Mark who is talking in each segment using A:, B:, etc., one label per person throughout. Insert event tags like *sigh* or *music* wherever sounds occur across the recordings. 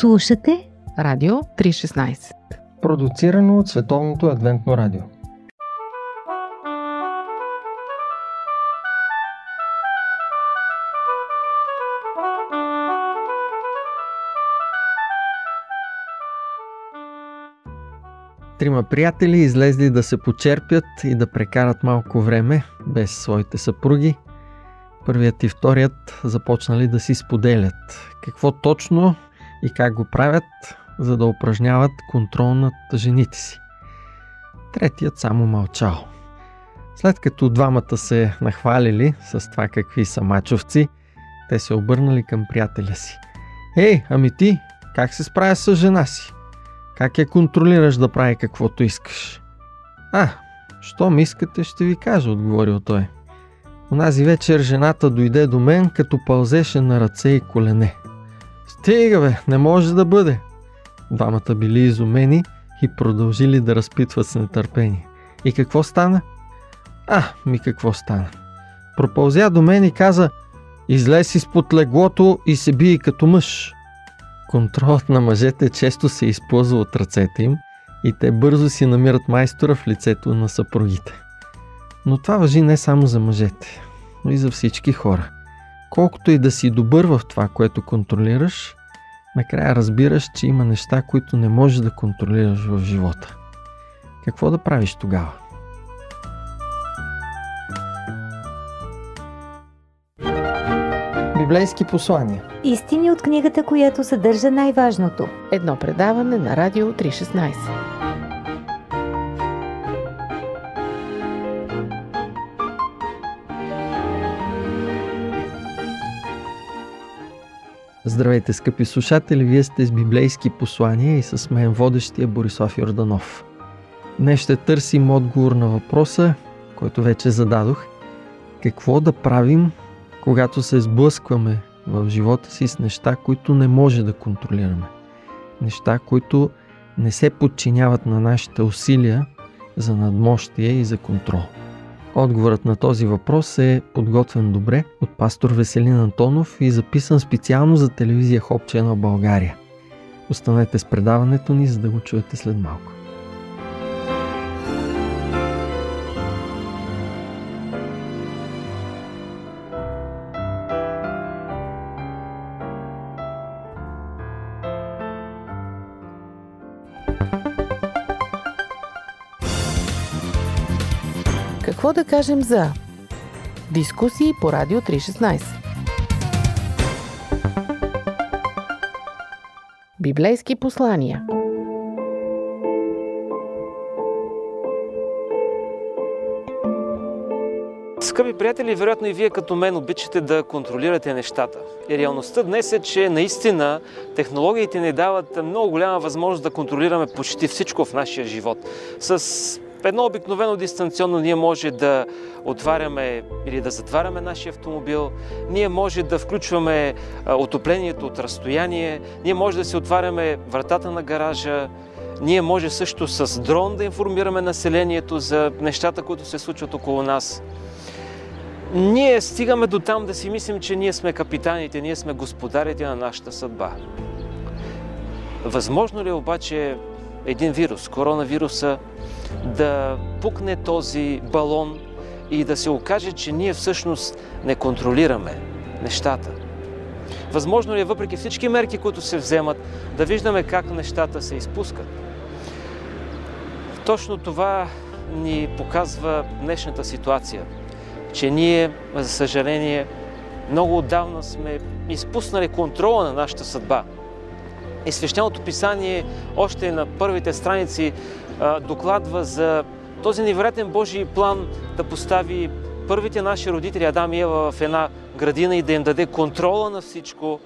A: Слушате
B: Радио 316
C: Продуцирано от Световното адвентно радио. Трима приятели излезли да се почерпят и да прекарат малко време без своите съпруги. Първият и вторият започнали да си споделят. Какво точно и как го правят, за да упражняват контрол над жените си. Третият само мълчал. След като двамата се нахвалили с това какви са мачовци, те се обърнали към приятеля си. Ей, ами ти, как се справя с жена си? Как я контролираш да прави каквото искаш? А, щом искате, ще ви кажа, отговорил той. Онази вечер жената дойде до мен, като пълзеше на ръце и колене. Стига бе, не може да бъде. Двамата били изумени и продължили да разпитват с нетърпение. И какво стана? А, ми какво стана? Пропълзя до мен и каза, излез изпод леглото и се бие като мъж. Контролът на мъжете често се използва от ръцете им и те бързо си намират майстора в лицето на съпругите. Но това въжи не само за мъжете, но и за всички хора. Колкото и да си добър в това, което контролираш, накрая разбираш, че има неща, които не можеш да контролираш в живота. Какво да правиш тогава? Библейски послания
A: Истини от книгата, която съдържа най-важното.
B: Едно предаване на Радио 316
C: Здравейте, скъпи слушатели! Вие сте с библейски послания и с мен водещия Борислав Йорданов. Днес ще търсим отговор на въпроса, който вече зададох. Какво да правим, когато се сблъскваме в живота си с неща, които не може да контролираме? Неща, които не се подчиняват на нашите усилия за надмощие и за контрол. Отговорът на този въпрос е подготвен добре от пастор Веселин Антонов и записан специално за телевизия Хоп на България. Останете с предаването ни, за да го чуете след малко.
B: Какво да кажем за дискусии по Радио 316 Библейски послания
D: Скъпи приятели, вероятно и вие като мен обичате да контролирате нещата. И реалността днес е, че наистина технологиите ни дават много голяма възможност да контролираме почти всичко в нашия живот. С едно обикновено дистанционно ние може да отваряме или да затваряме нашия автомобил, ние може да включваме отоплението от разстояние, ние може да си отваряме вратата на гаража, ние може също с дрон да информираме населението за нещата, които се случват около нас. Ние стигаме до там да си мислим, че ние сме капитаните, ние сме господарите на нашата съдба. Възможно ли е обаче един вирус, коронавируса, да пукне този балон и да се окаже, че ние всъщност не контролираме нещата. Възможно ли е, въпреки всички мерки, които се вземат, да виждаме как нещата се изпускат? Точно това ни показва днешната ситуация, че ние, за съжаление, много отдавна сме изпуснали контрола на нашата съдба. И свещеното писание още на първите страници докладва за този невероятен Божий план да постави първите наши родители Адам и Ева в една градина и да им даде контрола на всичко.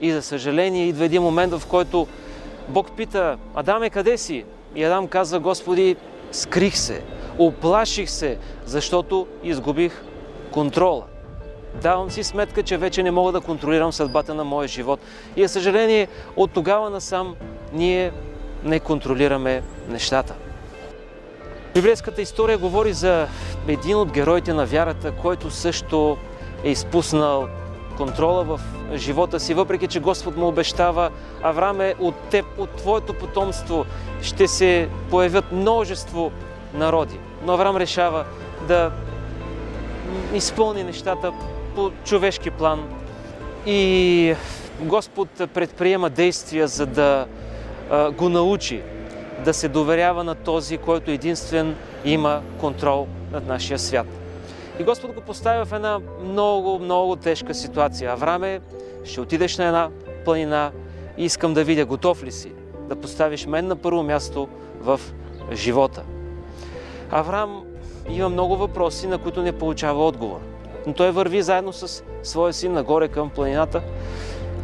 D: И за съжаление идва един момент, в който Бог пита, Адаме, къде си? И Адам казва, Господи, скрих се, оплаших се, защото изгубих контрола. Давам си сметка, че вече не мога да контролирам съдбата на моя живот. И за съжаление, от тогава насам ние не контролираме нещата. Библейската история говори за един от героите на вярата, който също е изпуснал контрола в живота си, въпреки че Господ му обещава Аврааме от теб, от твоето потомство ще се появят множество народи. Но Авраам решава да изпълни нещата по човешки план и Господ предприема действия, за да го научи да се доверява на този, който единствен има контрол над нашия свят. И Господ го поставя в една много, много тежка ситуация. Авраме, ще отидеш на една планина и искам да видя, готов ли си да поставиш мен на първо място в живота. Авраам има много въпроси, на които не получава отговор. Но той върви заедно с своя син нагоре към планината.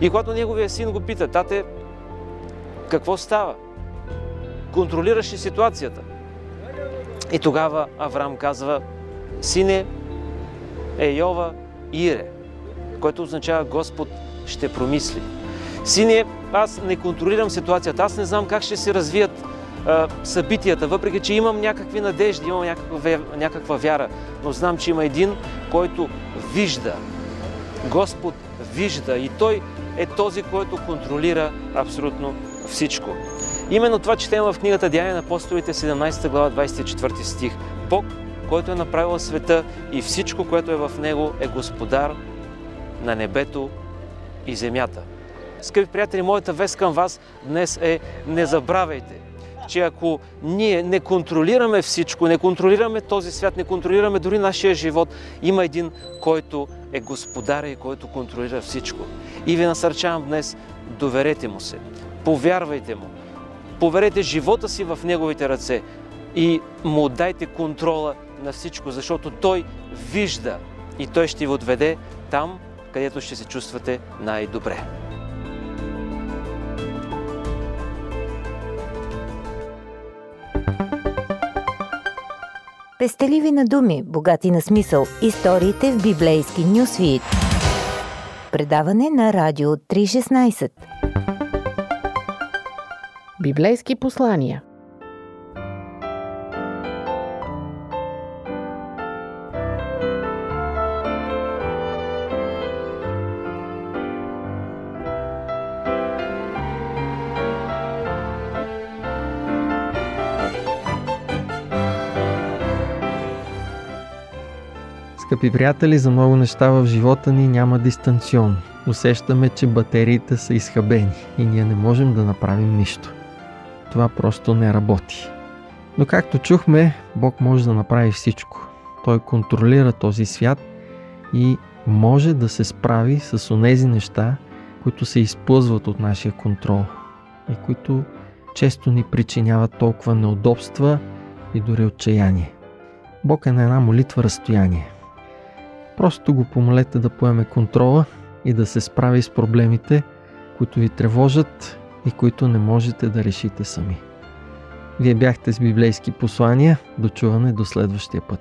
D: И когато неговия син го пита, тате, какво става? Контролираш ли ситуацията? И тогава Авраам казва, сине, Ейова Ире, което означава Господ ще промисли. Сине, аз не контролирам ситуацията, аз не знам как ще се развият а, събитията, въпреки че имам някакви надежди, имам някаква, някаква вяра, но знам, че има един, който вижда. Господ вижда и Той е този, който контролира абсолютно всичко. Именно това четем в книгата Деяния на апостолите, 17 глава, 24 стих. Бог, който е направил света и всичко, което е в него, е господар на небето и земята. Скъпи приятели, моята вест към вас днес е не забравяйте, че ако ние не контролираме всичко, не контролираме този свят, не контролираме дори нашия живот, има един, който е господар и който контролира всичко. И ви насърчавам днес, доверете му се, повярвайте му, поверете живота си в неговите ръце и му дайте контрола на всичко, защото той вижда и той ще ви отведе там, където ще се чувствате най-добре.
A: Пестеливи на думи, богати на смисъл. Историите в библейски нюсвит. Предаване на Радио 316.
B: Библейски послания.
C: Скъпи приятели, за много неща в живота ни няма дистанционно. Усещаме, че батериите са изхабени и ние не можем да направим нищо. Това просто не работи. Но както чухме, Бог може да направи всичко. Той контролира този свят и може да се справи с онези неща, които се изплъзват от нашия контрол и които често ни причиняват толкова неудобства и дори отчаяние. Бог е на една молитва разстояние. Просто го помолете да поеме контрола и да се справи с проблемите, които ви тревожат и които не можете да решите сами. Вие бяхте с библейски послания. До чуване до следващия път.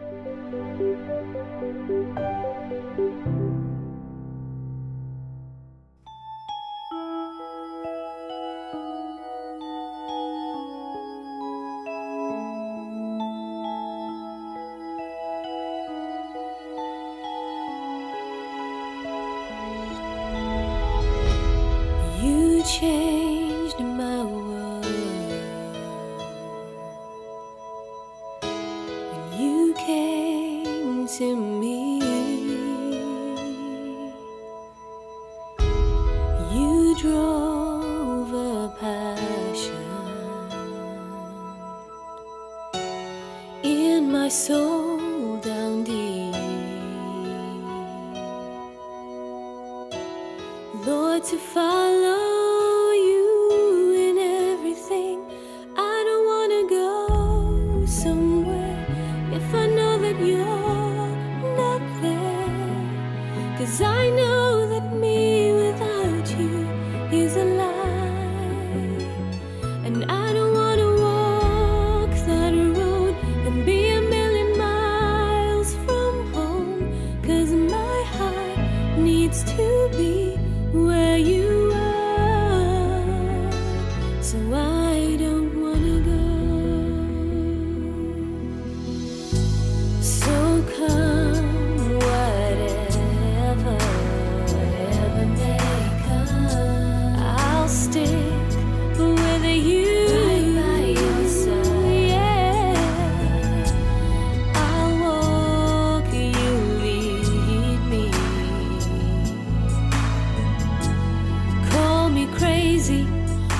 E: crazy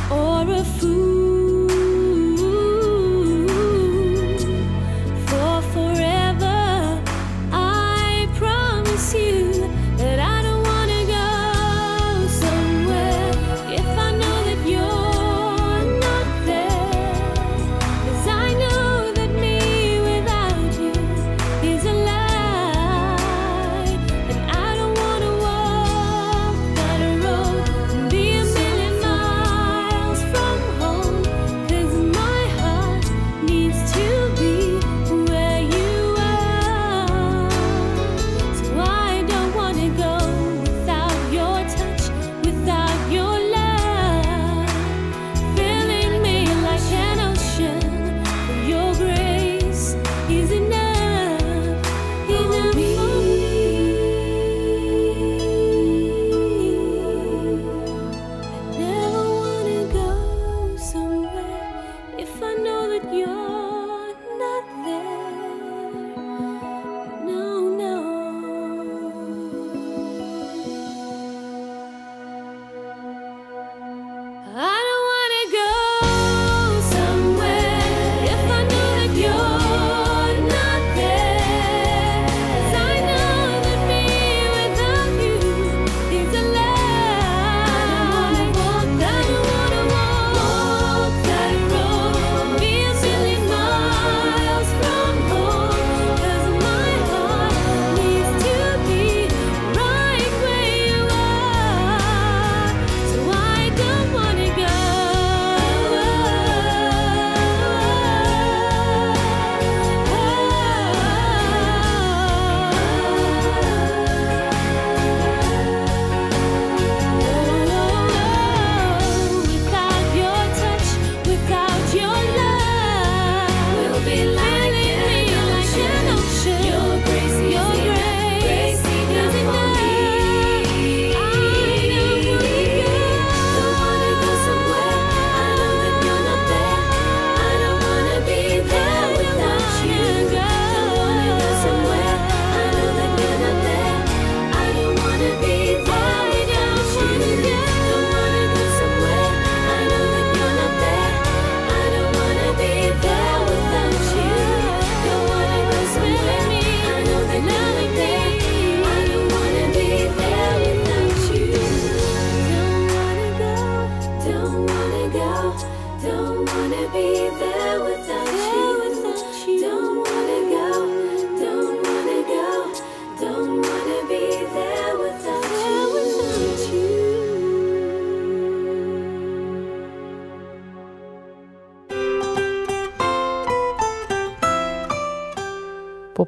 E: or a fool.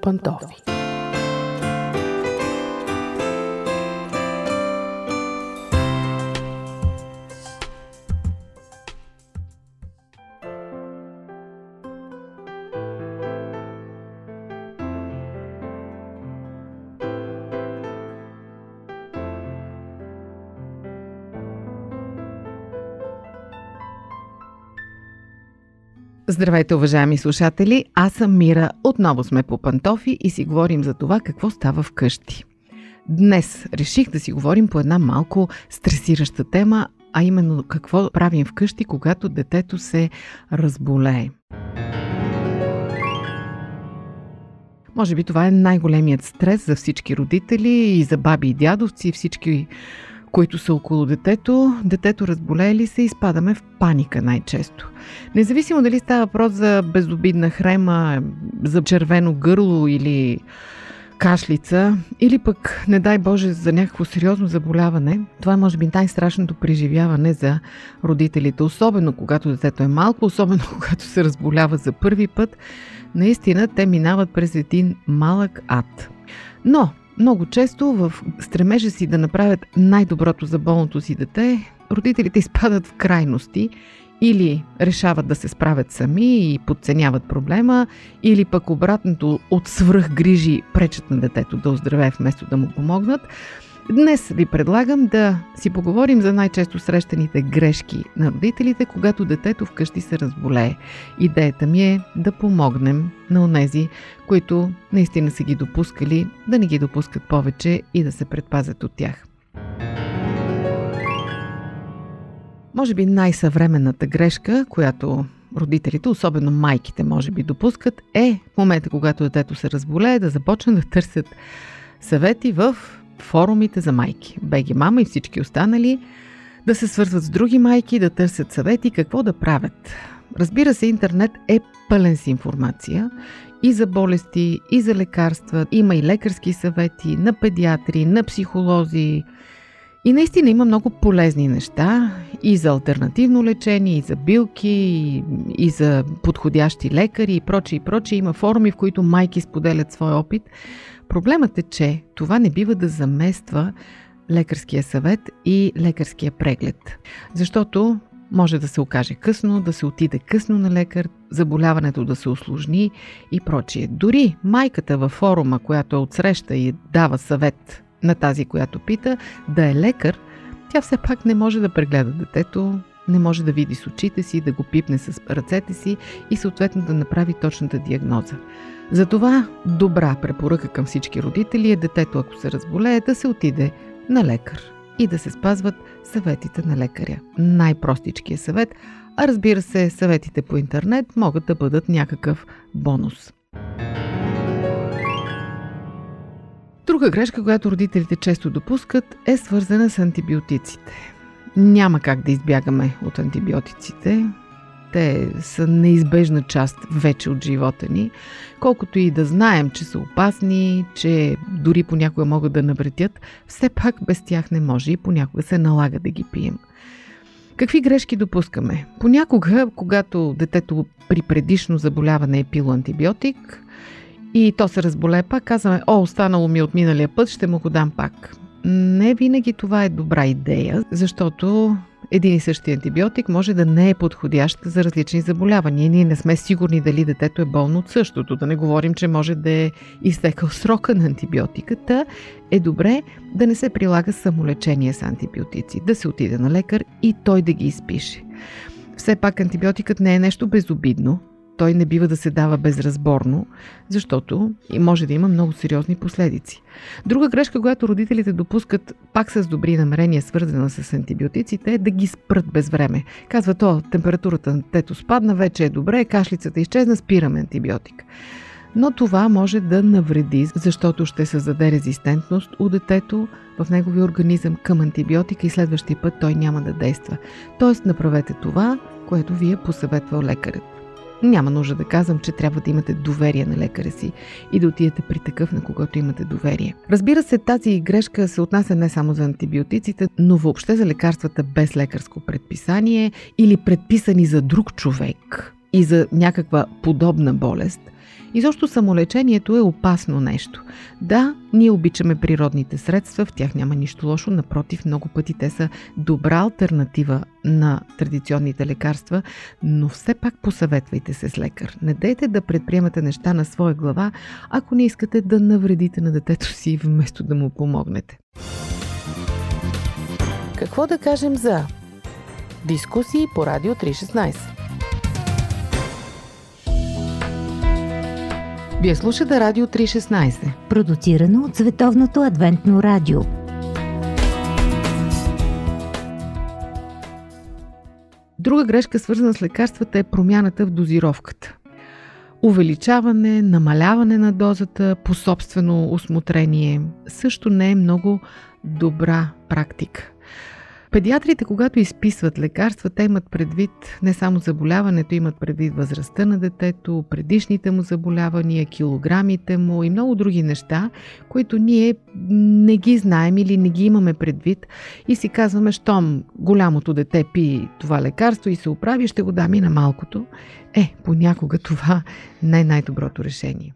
B: По Здравейте, уважаеми слушатели! Аз съм Мира. Отново сме по пантофи и си говорим за това какво става вкъщи. Днес реших да си говорим по една малко стресираща тема, а именно какво правим вкъщи, когато детето се разболее. Може би това е най-големият стрес за всички родители и за баби и дядовци, всички които са около детето, детето разболее ли се, изпадаме в паника най-често. Независимо дали става въпрос за безобидна хрема, за червено гърло или кашлица, или пък, не дай Боже, за някакво сериозно заболяване, това е може би най-страшното преживяване за родителите, особено когато детето е малко, особено *laughs* когато се разболява за първи път. Наистина, те минават през един малък ад. Но, много често в стремежа си да направят най-доброто за болното си дете, родителите изпадат в крайности или решават да се справят сами и подценяват проблема, или пък обратното от свръх грижи пречат на детето да оздравее вместо да му помогнат. Днес ви предлагам да си поговорим за най-често срещаните грешки на родителите, когато детето вкъщи се разболее. Идеята ми е да помогнем на онези, които наистина са ги допускали, да не ги допускат повече и да се предпазят от тях. Може би най-съвременната грешка, която родителите, особено майките, може би допускат, е в момента, когато детето се разболее, да започнат да търсят съвети в форумите за майки. Беги мама и всички останали да се свързват с други майки, да търсят съвети какво да правят. Разбира се, интернет е пълен с информация и за болести, и за лекарства. Има и лекарски съвети на педиатри, на психолози. И наистина има много полезни неща и за альтернативно лечение, и за билки, и за подходящи лекари и прочее и прочее. Има форуми, в които майки споделят свой опит. Проблемът е, че това не бива да замества лекарския съвет и лекарския преглед. Защото може да се окаже късно, да се отиде късно на лекар, заболяването да се осложни и прочие. Дори майката във форума, която е отсреща и дава съвет на тази, която пита, да е лекар, тя все пак не може да прегледа детето, не може да види с очите си, да го пипне с ръцете си и съответно да направи точната диагноза. Затова добра препоръка към всички родители е детето, ако се разболее, да се отиде на лекар и да се спазват съветите на лекаря. Най-простичкият съвет, а разбира се, съветите по интернет могат да бъдат някакъв бонус. Друга грешка, която родителите често допускат, е свързана с антибиотиците. Няма как да избягаме от антибиотиците. Те са неизбежна част вече от живота ни. Колкото и да знаем, че са опасни, че дори понякога могат да навредят, все пак без тях не може и понякога се налага да ги пием. Какви грешки допускаме? Понякога, когато детето при предишно заболяване е пило антибиотик и то се разболее пак, казваме, о, останало ми от миналия път, ще му го дам пак. Не винаги това е добра идея, защото един и същи антибиотик може да не е подходящ за различни заболявания. Ние не сме сигурни дали детето е болно от същото. Да не говорим, че може да е изтекал срока на антибиотиката. Е добре да не се прилага самолечение с антибиотици, да се отиде на лекар и той да ги изпише. Все пак антибиотикът не е нещо безобидно, той не бива да се дава безразборно, защото може да има много сериозни последици. Друга грешка, която родителите допускат пак с добри намерения, свързана с антибиотиците, е да ги спрат без време. Казват, о, температурата на детето спадна, вече е добре, кашлицата изчезна, спираме антибиотик. Но това може да навреди, защото ще създаде резистентност у детето в неговия организъм към антибиотика и следващия път той няма да действа. Тоест направете това, което ви е посъветвал лекарят. Няма нужда да казвам, че трябва да имате доверие на лекаря си и да отидете при такъв, на когото имате доверие. Разбира се, тази грешка се отнася не само за антибиотиците, но въобще за лекарствата без лекарско предписание или предписани за друг човек и за някаква подобна болест. Изобщо самолечението е опасно нещо. Да, ние обичаме природните средства, в тях няма нищо лошо, напротив, много пъти те са добра альтернатива на традиционните лекарства, но все пак посъветвайте се с лекар. Не дейте да предприемате неща на своя глава, ако не искате да навредите на детето си, вместо да му помогнете. Какво да кажем за дискусии по Радио 316? Вие слушате Радио 316.
A: Продуцирано от Световното адвентно радио.
B: Друга грешка, свързана с лекарствата, е промяната в дозировката. Увеличаване, намаляване на дозата по собствено осмотрение също не е много добра практика. Педиатрите, когато изписват лекарства, те имат предвид не само заболяването, имат предвид възрастта на детето, предишните му заболявания, килограмите му и много други неща, които ние не ги знаем или не ги имаме предвид и си казваме, щом голямото дете пи това лекарство и се оправи, ще го дам и на малкото. Е, понякога това не е най-доброто решение.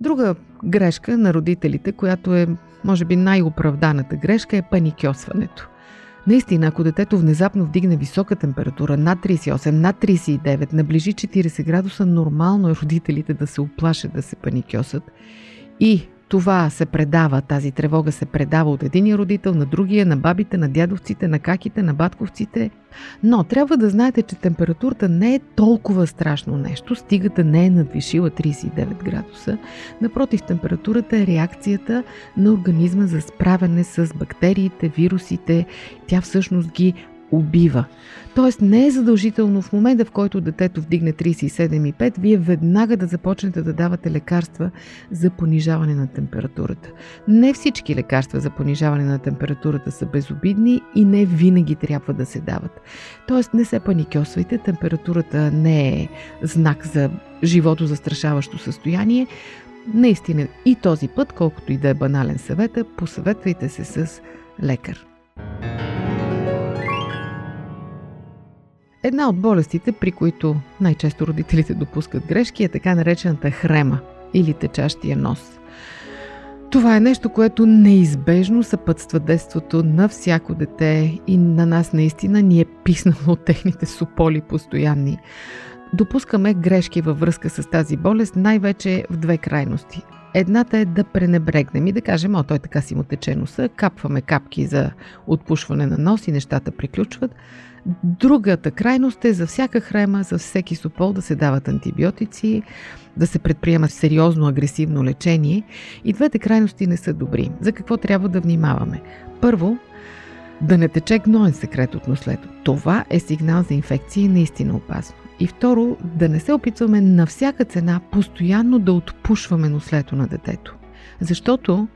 B: Друга грешка на родителите, която е, може би, най-оправданата грешка е паникьосването. Наистина, ако детето внезапно вдигне висока температура над 38, над 39, наближи 40 градуса, нормално е родителите да се оплашат да се паникьосат и това се предава, тази тревога се предава от единия родител на другия, на бабите, на дядовците, на каките, на батковците. Но трябва да знаете, че температурата не е толкова страшно нещо, стига да не е надвишила 39 градуса. Напротив, температурата е реакцията на организма за справяне с бактериите, вирусите. Тя всъщност ги убива. Тоест не е задължително в момента, в който детето вдигне 37,5, вие веднага да започнете да давате лекарства за понижаване на температурата. Не всички лекарства за понижаване на температурата са безобидни и не винаги трябва да се дават. Тоест не се паникьосвайте, температурата не е знак за живото застрашаващо състояние. Наистина и този път, колкото и да е банален съвета, посъветвайте се с лекар. Една от болестите, при които най-често родителите допускат грешки, е така наречената хрема или течащия нос. Това е нещо, което неизбежно съпътства детството на всяко дете и на нас наистина ни е писнало от *laughs* техните сополи постоянни. Допускаме грешки във връзка с тази болест най-вече в две крайности. Едната е да пренебрегнем и да кажем, о, той така си му тече носа, капваме капки за отпушване на нос и нещата приключват. Другата крайност е за всяка хрема, за всеки супол да се дават антибиотици, да се предприема сериозно агресивно лечение. И двете крайности не са добри. За какво трябва да внимаваме? Първо, да не тече гноен секрет от нослето. Това е сигнал за инфекция и наистина опасно. И второ, да не се опитваме на всяка цена постоянно да отпушваме нослето на детето. Защото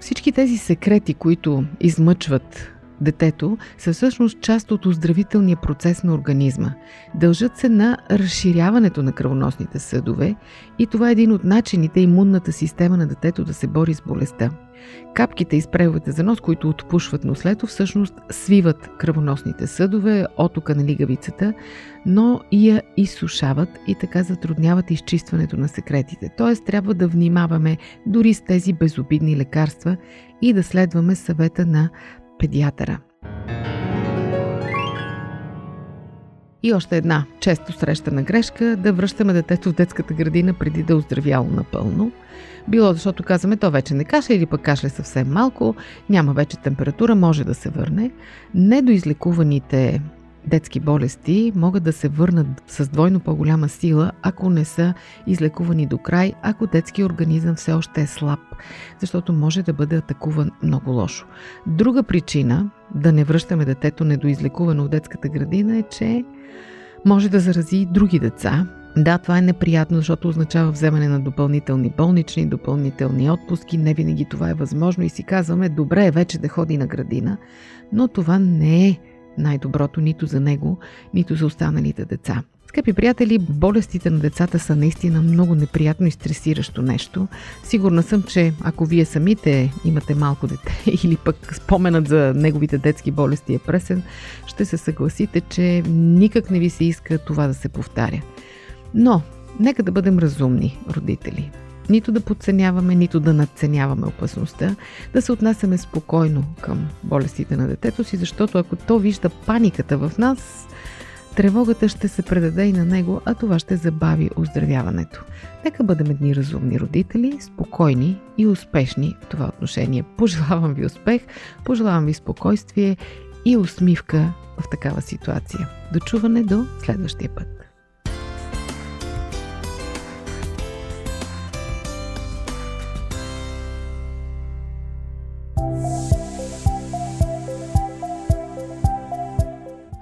B: всички тези секрети, които измъчват детето са всъщност част от оздравителния процес на организма. Дължат се на разширяването на кръвоносните съдове и това е един от начините имунната система на детето да се бори с болестта. Капките и спрейовете за нос, които отпушват нослето, всъщност свиват кръвоносните съдове, отока на лигавицата, но и я изсушават и така затрудняват изчистването на секретите. Тоест трябва да внимаваме дори с тези безобидни лекарства и да следваме съвета на педиатъра. И още една често срещана грешка да връщаме детето в детската градина преди да е оздравяло напълно. Било защото казваме, то вече не кашля или пък кашля съвсем малко, няма вече температура, може да се върне. Недоизлекуваните детски болести могат да се върнат с двойно по-голяма сила, ако не са излекувани до край, ако детски организъм все още е слаб, защото може да бъде атакуван много лошо. Друга причина да не връщаме детето недоизлекувано в детската градина е, че може да зарази и други деца. Да, това е неприятно, защото означава вземане на допълнителни болнични, допълнителни отпуски. Не винаги това е възможно и си казваме, добре е вече да ходи на градина, но това не е най-доброто нито за него, нито за останалите деца. Скъпи приятели, болестите на децата са наистина много неприятно и стресиращо нещо. Сигурна съм, че ако вие самите имате малко дете *laughs* или пък споменът за неговите детски болести е пресен, ще се съгласите, че никак не ви се иска това да се повтаря. Но, нека да бъдем разумни, родители. Нито да подценяваме, нито да надценяваме опасността, да се отнасяме спокойно към болестите на детето си, защото ако то вижда паниката в нас, Тревогата ще се предаде и на него, а това ще забави оздравяването. Нека бъдем едни разумни родители, спокойни и успешни в това отношение. Пожелавам ви успех, пожелавам ви спокойствие и усмивка в такава ситуация. Дочуване до следващия път.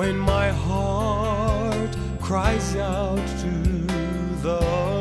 F: when my heart cries out to the